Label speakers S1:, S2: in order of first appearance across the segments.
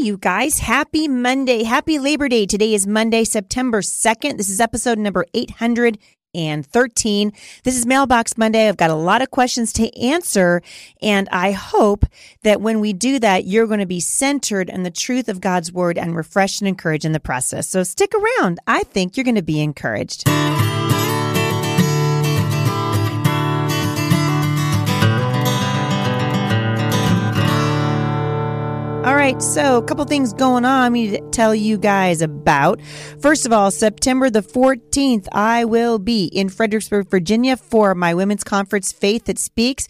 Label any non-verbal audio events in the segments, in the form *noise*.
S1: you guys. Happy Monday. Happy Labor Day. Today is Monday, September 2nd. This is episode number 813. This is Mailbox Monday. I've got a lot of questions to answer, and I hope that when we do that, you're going to be centered in the truth of God's word and refreshed and encouraged in the process. So stick around. I think you're going to be encouraged. All right, so a couple things going on I need to tell you guys about. First of all, September the 14th, I will be in Fredericksburg, Virginia for my women's conference, Faith That Speaks.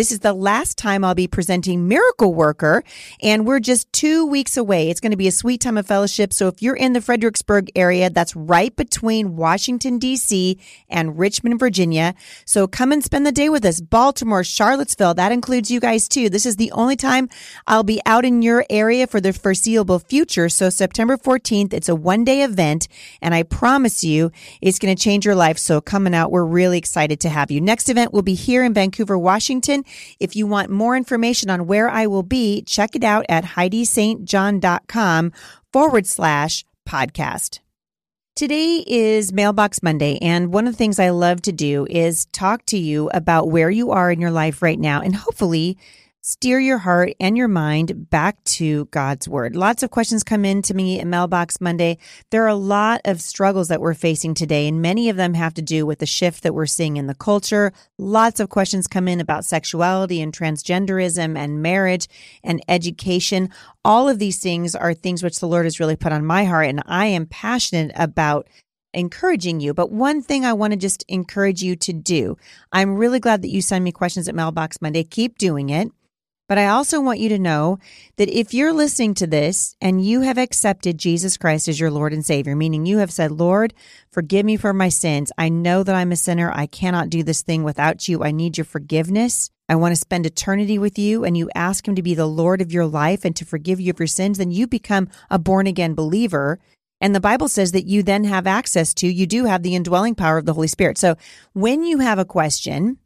S1: This is the last time I'll be presenting Miracle Worker, and we're just two weeks away. It's going to be a sweet time of fellowship. So if you're in the Fredericksburg area, that's right between Washington, D.C. and Richmond, Virginia. So come and spend the day with us. Baltimore, Charlottesville, that includes you guys too. This is the only time I'll be out in your area for the foreseeable future. So September 14th, it's a one day event, and I promise you it's going to change your life. So coming out, we're really excited to have you. Next event will be here in Vancouver, Washington. If you want more information on where I will be, check it out at HeidiSt.John.com forward slash podcast. Today is Mailbox Monday, and one of the things I love to do is talk to you about where you are in your life right now and hopefully steer your heart and your mind back to God's word. Lots of questions come in to me in Mailbox Monday. There are a lot of struggles that we're facing today, and many of them have to do with the shift that we're seeing in the culture. Lots of questions come in about sexuality and transgenderism and marriage and education. All of these things are things which the Lord has really put on my heart, and I am passionate about encouraging you. But one thing I want to just encourage you to do. I'm really glad that you send me questions at Mailbox Monday. Keep doing it. But I also want you to know that if you're listening to this and you have accepted Jesus Christ as your Lord and Savior, meaning you have said, Lord, forgive me for my sins. I know that I'm a sinner. I cannot do this thing without you. I need your forgiveness. I want to spend eternity with you. And you ask Him to be the Lord of your life and to forgive you of your sins. Then you become a born again believer. And the Bible says that you then have access to, you do have the indwelling power of the Holy Spirit. So when you have a question,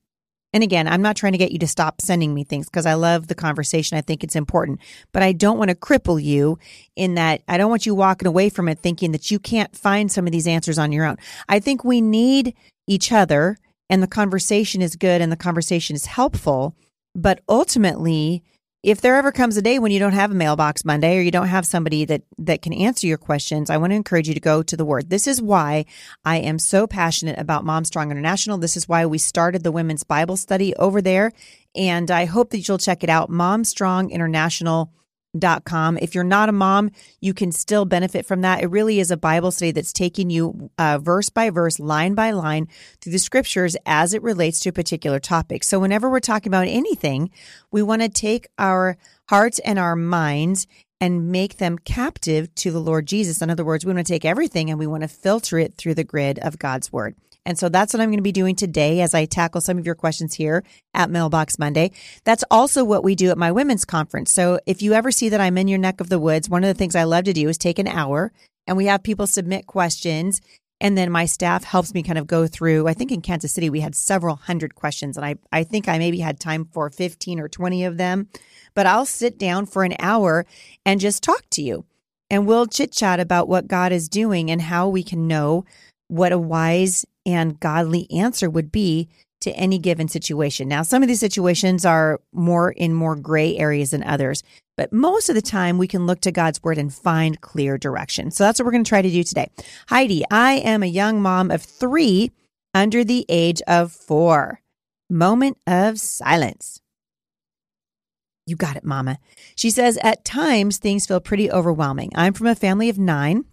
S1: and again, I'm not trying to get you to stop sending me things because I love the conversation. I think it's important, but I don't want to cripple you in that I don't want you walking away from it thinking that you can't find some of these answers on your own. I think we need each other and the conversation is good and the conversation is helpful, but ultimately, if there ever comes a day when you don't have a mailbox Monday or you don't have somebody that that can answer your questions, I want to encourage you to go to the word. This is why I am so passionate about Mom Strong International. This is why we started the women's Bible study over there and I hope that you'll check it out Mom Strong International Dot com. If you're not a mom, you can still benefit from that. It really is a Bible study that's taking you uh, verse by verse, line by line through the scriptures as it relates to a particular topic. So, whenever we're talking about anything, we want to take our hearts and our minds and make them captive to the Lord Jesus. In other words, we want to take everything and we want to filter it through the grid of God's word. And so that's what I'm going to be doing today as I tackle some of your questions here at Mailbox Monday. That's also what we do at my women's conference. So if you ever see that I'm in your neck of the woods, one of the things I love to do is take an hour and we have people submit questions. And then my staff helps me kind of go through. I think in Kansas City, we had several hundred questions, and I, I think I maybe had time for 15 or 20 of them. But I'll sit down for an hour and just talk to you. And we'll chit chat about what God is doing and how we can know what a wise and godly answer would be to any given situation. Now, some of these situations are more in more gray areas than others, but most of the time we can look to God's word and find clear direction. So that's what we're going to try to do today. Heidi, I am a young mom of three under the age of four. Moment of silence. You got it, mama. She says, at times things feel pretty overwhelming. I'm from a family of nine.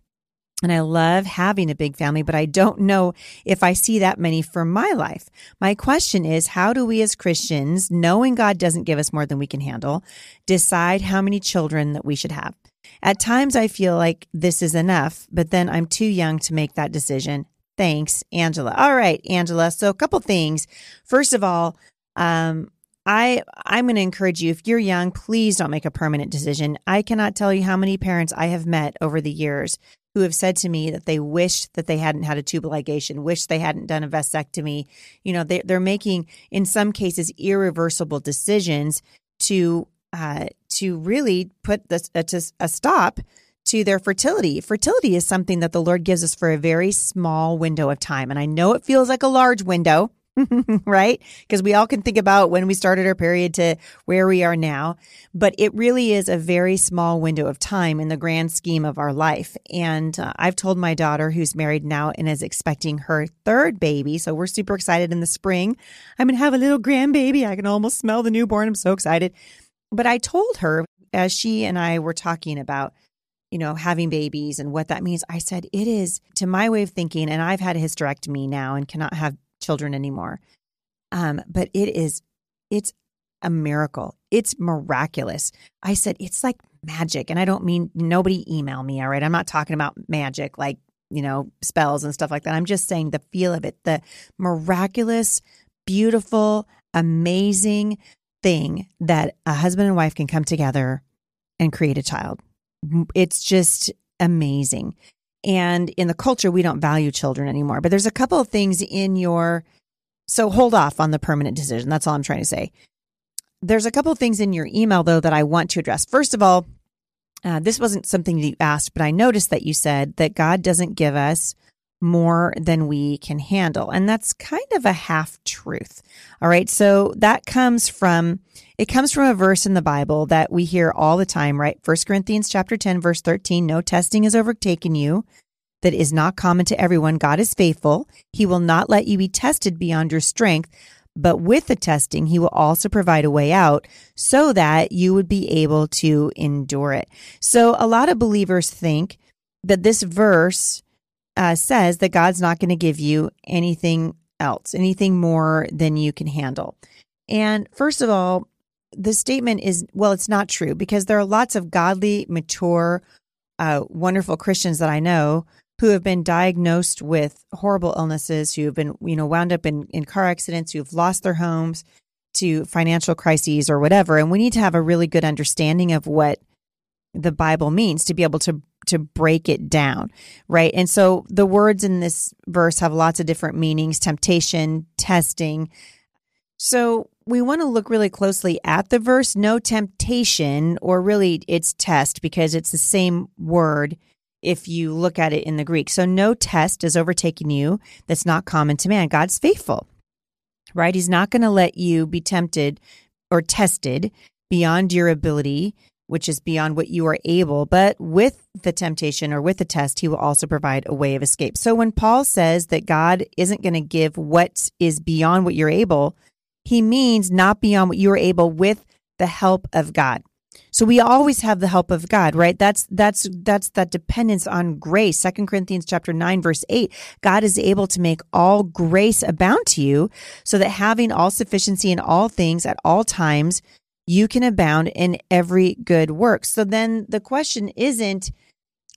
S1: And I love having a big family, but I don't know if I see that many for my life. My question is how do we as Christians, knowing God doesn't give us more than we can handle, decide how many children that we should have? At times I feel like this is enough, but then I'm too young to make that decision. Thanks, Angela. All right, Angela. So a couple things. First of all, um, I I'm going to encourage you if you're young, please don't make a permanent decision. I cannot tell you how many parents I have met over the years who have said to me that they wish that they hadn't had a tubal ligation, wish they hadn't done a vasectomy. You know, they, they're making, in some cases, irreversible decisions to uh, to really put this a, a stop to their fertility. Fertility is something that the Lord gives us for a very small window of time. And I know it feels like a large window, *laughs* right? Because we all can think about when we started our period to where we are now, but it really is a very small window of time in the grand scheme of our life. And uh, I've told my daughter, who's married now and is expecting her third baby, so we're super excited in the spring. I'm going to have a little grandbaby. I can almost smell the newborn. I'm so excited. But I told her, as she and I were talking about, you know, having babies and what that means, I said, it is to my way of thinking, and I've had a hysterectomy now and cannot have children anymore. Um, but it is, it's a miracle. It's miraculous. I said, it's like magic. And I don't mean nobody email me. All right. I'm not talking about magic like, you know, spells and stuff like that. I'm just saying the feel of it, the miraculous, beautiful, amazing thing that a husband and wife can come together and create a child. It's just amazing. And in the culture, we don't value children anymore. But there's a couple of things in your, so hold off on the permanent decision. That's all I'm trying to say. There's a couple of things in your email, though, that I want to address. First of all, uh, this wasn't something that you asked, but I noticed that you said that God doesn't give us more than we can handle. And that's kind of a half truth. All right. So that comes from, it comes from a verse in the Bible that we hear all the time, right? First Corinthians chapter 10, verse 13, no testing has overtaken you that is not common to everyone. God is faithful. He will not let you be tested beyond your strength. But with the testing, he will also provide a way out so that you would be able to endure it. So a lot of believers think that this verse uh, says that God's not going to give you anything else, anything more than you can handle. And first of all, the statement is well, it's not true because there are lots of godly, mature, uh, wonderful Christians that I know who have been diagnosed with horrible illnesses, who have been, you know, wound up in, in car accidents, who have lost their homes to financial crises or whatever. And we need to have a really good understanding of what the Bible means to be able to to break it down, right? And so the words in this verse have lots of different meanings, temptation, testing. So we want to look really closely at the verse no temptation or really it's test because it's the same word if you look at it in the Greek. So no test is overtaking you that's not common to man. God's faithful. Right? He's not going to let you be tempted or tested beyond your ability which is beyond what you are able. But with the temptation or with the test, he will also provide a way of escape. So when Paul says that God isn't going to give what is beyond what you're able, he means not beyond what you are able with the help of God. So we always have the help of God, right? That's that's that's that dependence on grace. Second Corinthians chapter 9 verse 8. God is able to make all grace abound to you so that having all sufficiency in all things at all times you can abound in every good work. So then the question isn't,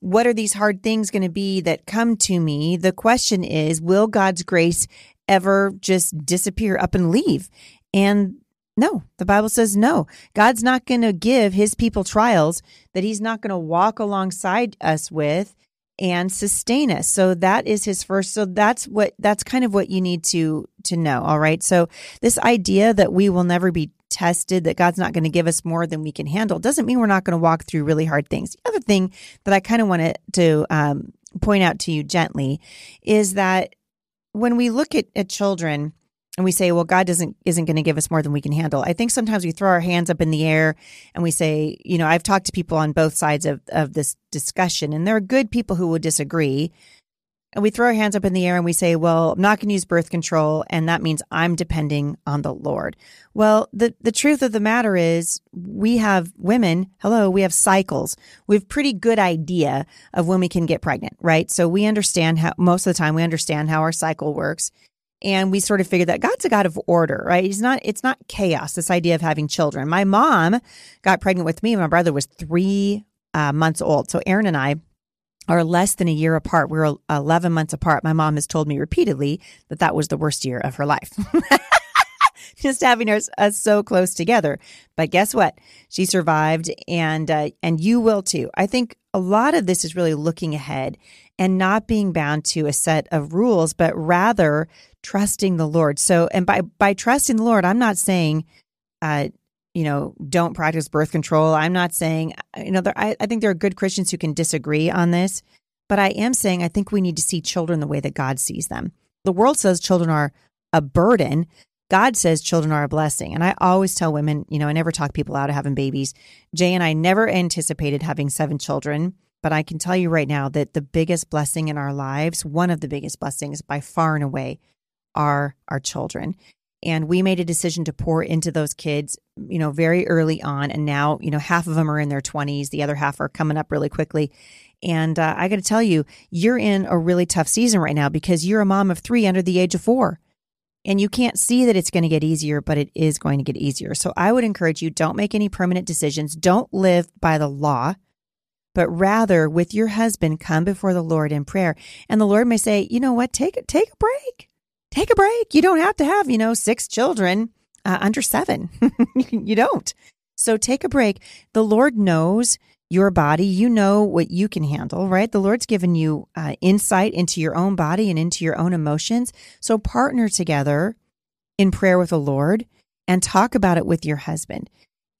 S1: what are these hard things going to be that come to me? The question is, will God's grace ever just disappear up and leave? And no, the Bible says no. God's not going to give his people trials that he's not going to walk alongside us with and sustain us. So that is his first so that's what that's kind of what you need to to know, all right? So this idea that we will never be tested, that God's not going to give us more than we can handle, doesn't mean we're not going to walk through really hard things. The other thing that I kind of wanted to um, point out to you gently is that when we look at, at children, and we say, well, God doesn't isn't going to give us more than we can handle. I think sometimes we throw our hands up in the air and we say, you know, I've talked to people on both sides of, of this discussion, and there are good people who would disagree and we throw our hands up in the air and we say, well, I'm not going to use birth control. And that means I'm depending on the Lord. Well, the, the truth of the matter is we have women, hello, we have cycles. We have pretty good idea of when we can get pregnant, right? So we understand how, most of the time, we understand how our cycle works. And we sort of figure that God's a God of order, right? He's not, it's not chaos, this idea of having children. My mom got pregnant with me. My brother was three uh, months old. So Aaron and I, are less than a year apart. We're 11 months apart. My mom has told me repeatedly that that was the worst year of her life. *laughs* Just having us, us so close together. But guess what? She survived and uh, and you will too. I think a lot of this is really looking ahead and not being bound to a set of rules, but rather trusting the Lord. So and by by trusting the Lord, I'm not saying uh, you know, don't practice birth control. I'm not saying, you know, there, I, I think there are good Christians who can disagree on this, but I am saying I think we need to see children the way that God sees them. The world says children are a burden. God says children are a blessing. And I always tell women, you know, I never talk people out of having babies. Jay and I never anticipated having seven children, but I can tell you right now that the biggest blessing in our lives, one of the biggest blessings by far and away, are our children and we made a decision to pour into those kids you know very early on. And now you know half of them are in their 20s the other half are coming up really quickly. And uh, i got to tell you you're in a really tough season right now because you're a mom of three under the age of four. And you can't see that it's going to get easier but it is going to get easier. So i would encourage you don't make any permanent decisions. Don't live by the law but rather with your husband come before the lord in prayer. And the lord may say you know what? Take take a break take a break. You don't have to have, you know, six children uh, under seven. *laughs* you don't. So take a break. The Lord knows your body. You know what you can handle, right? The Lord's given you uh, insight into your own body and into your own emotions. So partner together in prayer with the Lord and talk about it with your husband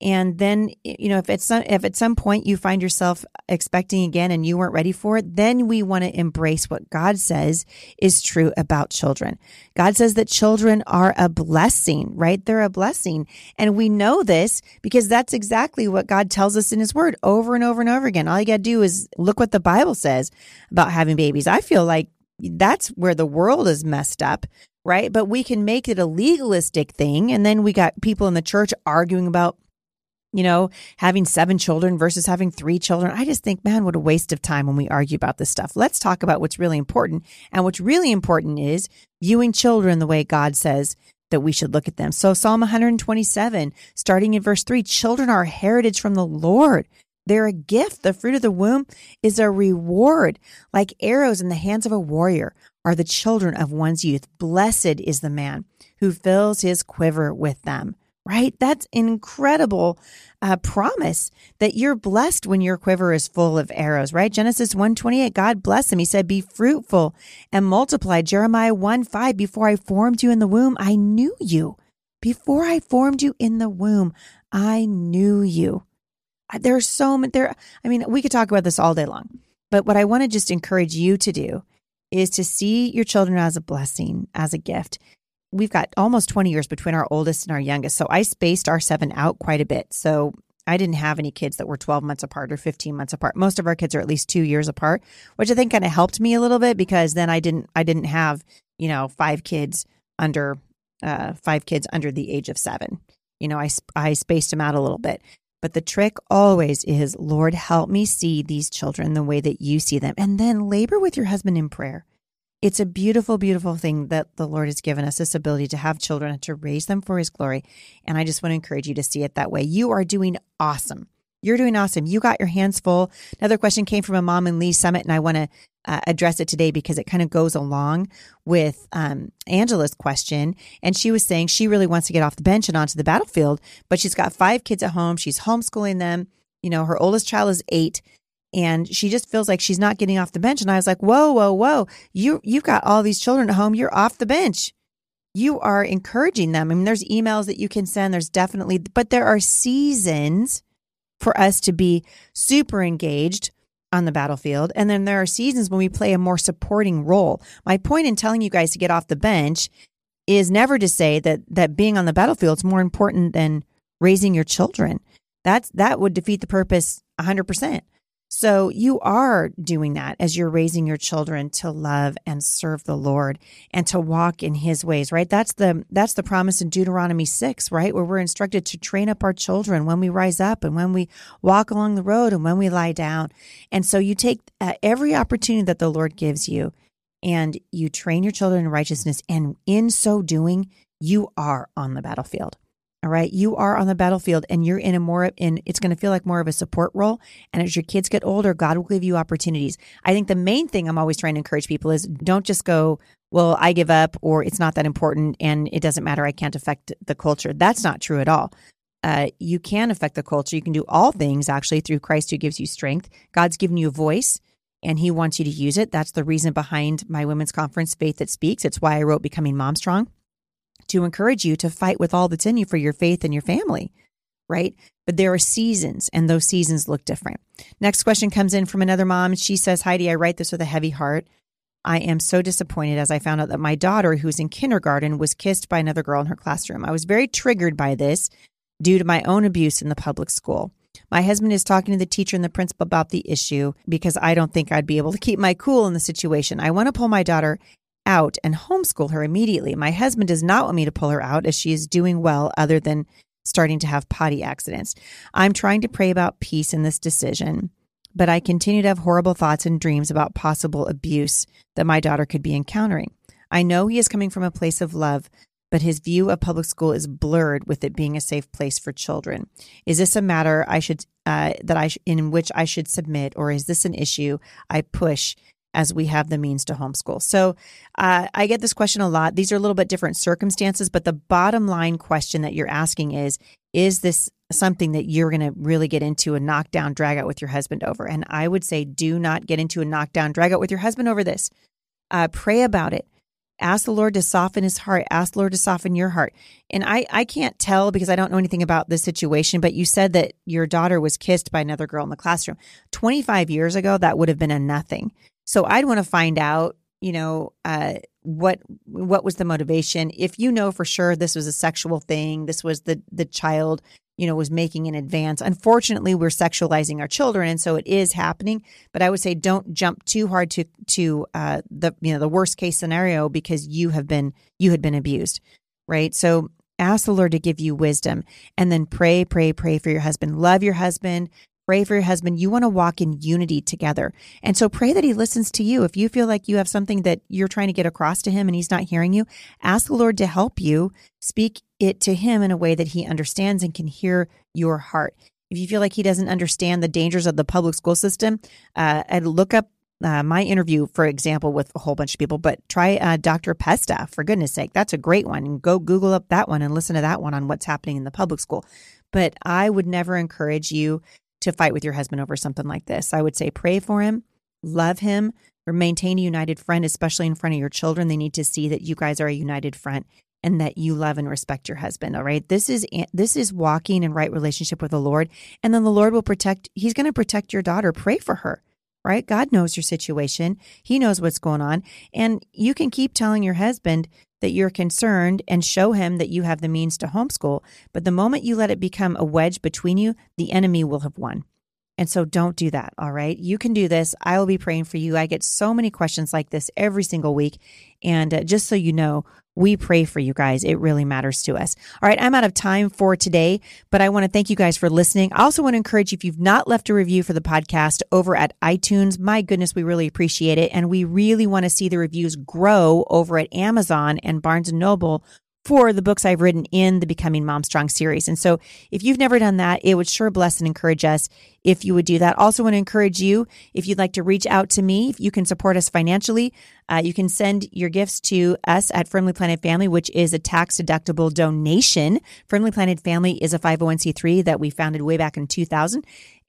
S1: and then you know if at some if at some point you find yourself expecting again and you weren't ready for it then we want to embrace what god says is true about children. God says that children are a blessing right? They're a blessing. And we know this because that's exactly what god tells us in his word over and over and over again. All you got to do is look what the bible says about having babies. I feel like that's where the world is messed up right? But we can make it a legalistic thing. And then we got people in the church arguing about you know, having seven children versus having three children. I just think, man, what a waste of time when we argue about this stuff. Let's talk about what's really important. And what's really important is viewing children the way God says that we should look at them. So Psalm 127, starting in verse three, children are a heritage from the Lord. They're a gift. The fruit of the womb is a reward. Like arrows in the hands of a warrior are the children of one's youth. Blessed is the man who fills his quiver with them right? That's incredible uh, promise that you're blessed when your quiver is full of arrows, right? Genesis 128, God bless him. He said, be fruitful and multiply. Jeremiah 1 5, before I formed you in the womb, I knew you. Before I formed you in the womb, I knew you. There's so many there. I mean, we could talk about this all day long, but what I want to just encourage you to do is to see your children as a blessing, as a gift we've got almost 20 years between our oldest and our youngest. So I spaced our seven out quite a bit. So I didn't have any kids that were 12 months apart or 15 months apart. Most of our kids are at least two years apart, which I think kind of helped me a little bit because then I didn't, I didn't have, you know, five kids under, uh, five kids under the age of seven. You know, I, I spaced them out a little bit. But the trick always is, Lord, help me see these children the way that you see them. And then labor with your husband in prayer. It's a beautiful, beautiful thing that the Lord has given us this ability to have children and to raise them for his glory. And I just want to encourage you to see it that way. You are doing awesome. You're doing awesome. You got your hands full. Another question came from a mom in Lee's Summit, and I want to uh, address it today because it kind of goes along with um, Angela's question. And she was saying she really wants to get off the bench and onto the battlefield, but she's got five kids at home. She's homeschooling them. You know, her oldest child is eight and she just feels like she's not getting off the bench. And I was like, whoa, whoa, whoa. You, you've got all these children at home. You're off the bench. You are encouraging them. I mean, there's emails that you can send. There's definitely, but there are seasons for us to be super engaged on the battlefield. And then there are seasons when we play a more supporting role. My point in telling you guys to get off the bench is never to say that, that being on the battlefield is more important than raising your children. That's, that would defeat the purpose 100%. So you are doing that as you're raising your children to love and serve the Lord and to walk in his ways, right? That's the that's the promise in Deuteronomy 6, right? Where we're instructed to train up our children when we rise up and when we walk along the road and when we lie down. And so you take uh, every opportunity that the Lord gives you and you train your children in righteousness and in so doing you are on the battlefield. All right. You are on the battlefield and you're in a more in it's going to feel like more of a support role. And as your kids get older, God will give you opportunities. I think the main thing I'm always trying to encourage people is don't just go, well, I give up or it's not that important and it doesn't matter. I can't affect the culture. That's not true at all. Uh, you can affect the culture. You can do all things actually through Christ who gives you strength. God's given you a voice and he wants you to use it. That's the reason behind my women's conference, Faith That Speaks. It's why I wrote Becoming Mom Strong to encourage you to fight with all that's in you for your faith and your family. right? But there are seasons, and those seasons look different. Next question comes in from another mom. She says, Heidi, I write this with a heavy heart. I am so disappointed as I found out that my daughter, who's in kindergarten, was kissed by another girl in her classroom. I was very triggered by this due to my own abuse in the public school. My husband is talking to the teacher and the principal about the issue because I don't think I'd be able to keep my cool in the situation. I want to pull my daughter out and homeschool her immediately. My husband does not want me to pull her out as she is doing well, other than starting to have potty accidents. I'm trying to pray about peace in this decision, but I continue to have horrible thoughts and dreams about possible abuse that my daughter could be encountering. I know he is coming from a place of love, but his view of public school is blurred with it being a safe place for children. Is this a matter I should uh, that I sh- in which I should submit, or is this an issue I push as we have the means to homeschool? So uh, I get this question a lot. These are a little bit different circumstances, but the bottom line question that you're asking is: Is this something that you're going to really get into a knockdown drag out with your husband over? And I would say, do not get into a knockdown drag out with your husband over this. Uh, pray about it ask the lord to soften his heart ask the lord to soften your heart and i i can't tell because i don't know anything about this situation but you said that your daughter was kissed by another girl in the classroom 25 years ago that would have been a nothing so i'd want to find out you know uh, what what was the motivation? If you know for sure this was a sexual thing this was the the child you know was making in advance unfortunately we're sexualizing our children and so it is happening but i would say don't jump too hard to to uh, the you know the worst case scenario because you have been you had been abused right? So ask the lord to give you wisdom and then pray pray pray for your husband. Love your husband Pray for your husband. You want to walk in unity together. And so pray that he listens to you. If you feel like you have something that you're trying to get across to him and he's not hearing you, ask the Lord to help you speak it to him in a way that he understands and can hear your heart. If you feel like he doesn't understand the dangers of the public school system, uh, and look up uh, my interview, for example, with a whole bunch of people, but try uh, Dr. Pesta, for goodness sake. That's a great one. And go Google up that one and listen to that one on what's happening in the public school. But I would never encourage you to fight with your husband over something like this. I would say pray for him, love him, or maintain a united front, especially in front of your children. They need to see that you guys are a united front and that you love and respect your husband all right? This is this is walking in right relationship with the lord and then the lord will protect he's going to protect your daughter. Pray for her right? God knows your situation. He knows what's going on. And you can keep telling your husband that you're concerned and show him that you have the means to homeschool. But the moment you let it become a wedge between you, the enemy will have won. And so don't do that. All right. You can do this. I will be praying for you. I get so many questions like this every single week. And uh, just so you know, we pray for you guys. It really matters to us. All right. I'm out of time for today, but I want to thank you guys for listening. I also want to encourage you if you've not left a review for the podcast over at iTunes, my goodness, we really appreciate it. And we really want to see the reviews grow over at Amazon and Barnes and Noble for the books I've written in the Becoming Mom Strong series. And so if you've never done that, it would sure bless and encourage us if you would do that. Also want to encourage you, if you'd like to reach out to me, if you can support us financially, uh, you can send your gifts to us at Firmly Planted Family, which is a tax deductible donation. Firmly Planted Family is a 501c3 that we founded way back in 2000.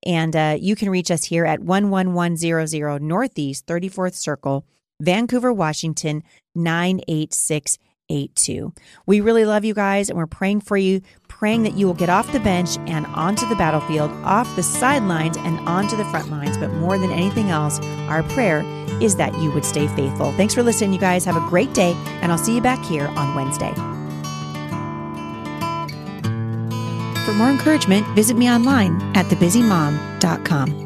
S1: And uh, you can reach us here at 11100 Northeast 34th Circle, Vancouver, Washington, 986 82. We really love you guys and we're praying for you, praying that you will get off the bench and onto the battlefield, off the sidelines and onto the front lines. But more than anything else, our prayer is that you would stay faithful. Thanks for listening, you guys. Have a great day, and I'll see you back here on Wednesday. For more encouragement, visit me online at thebusymom.com.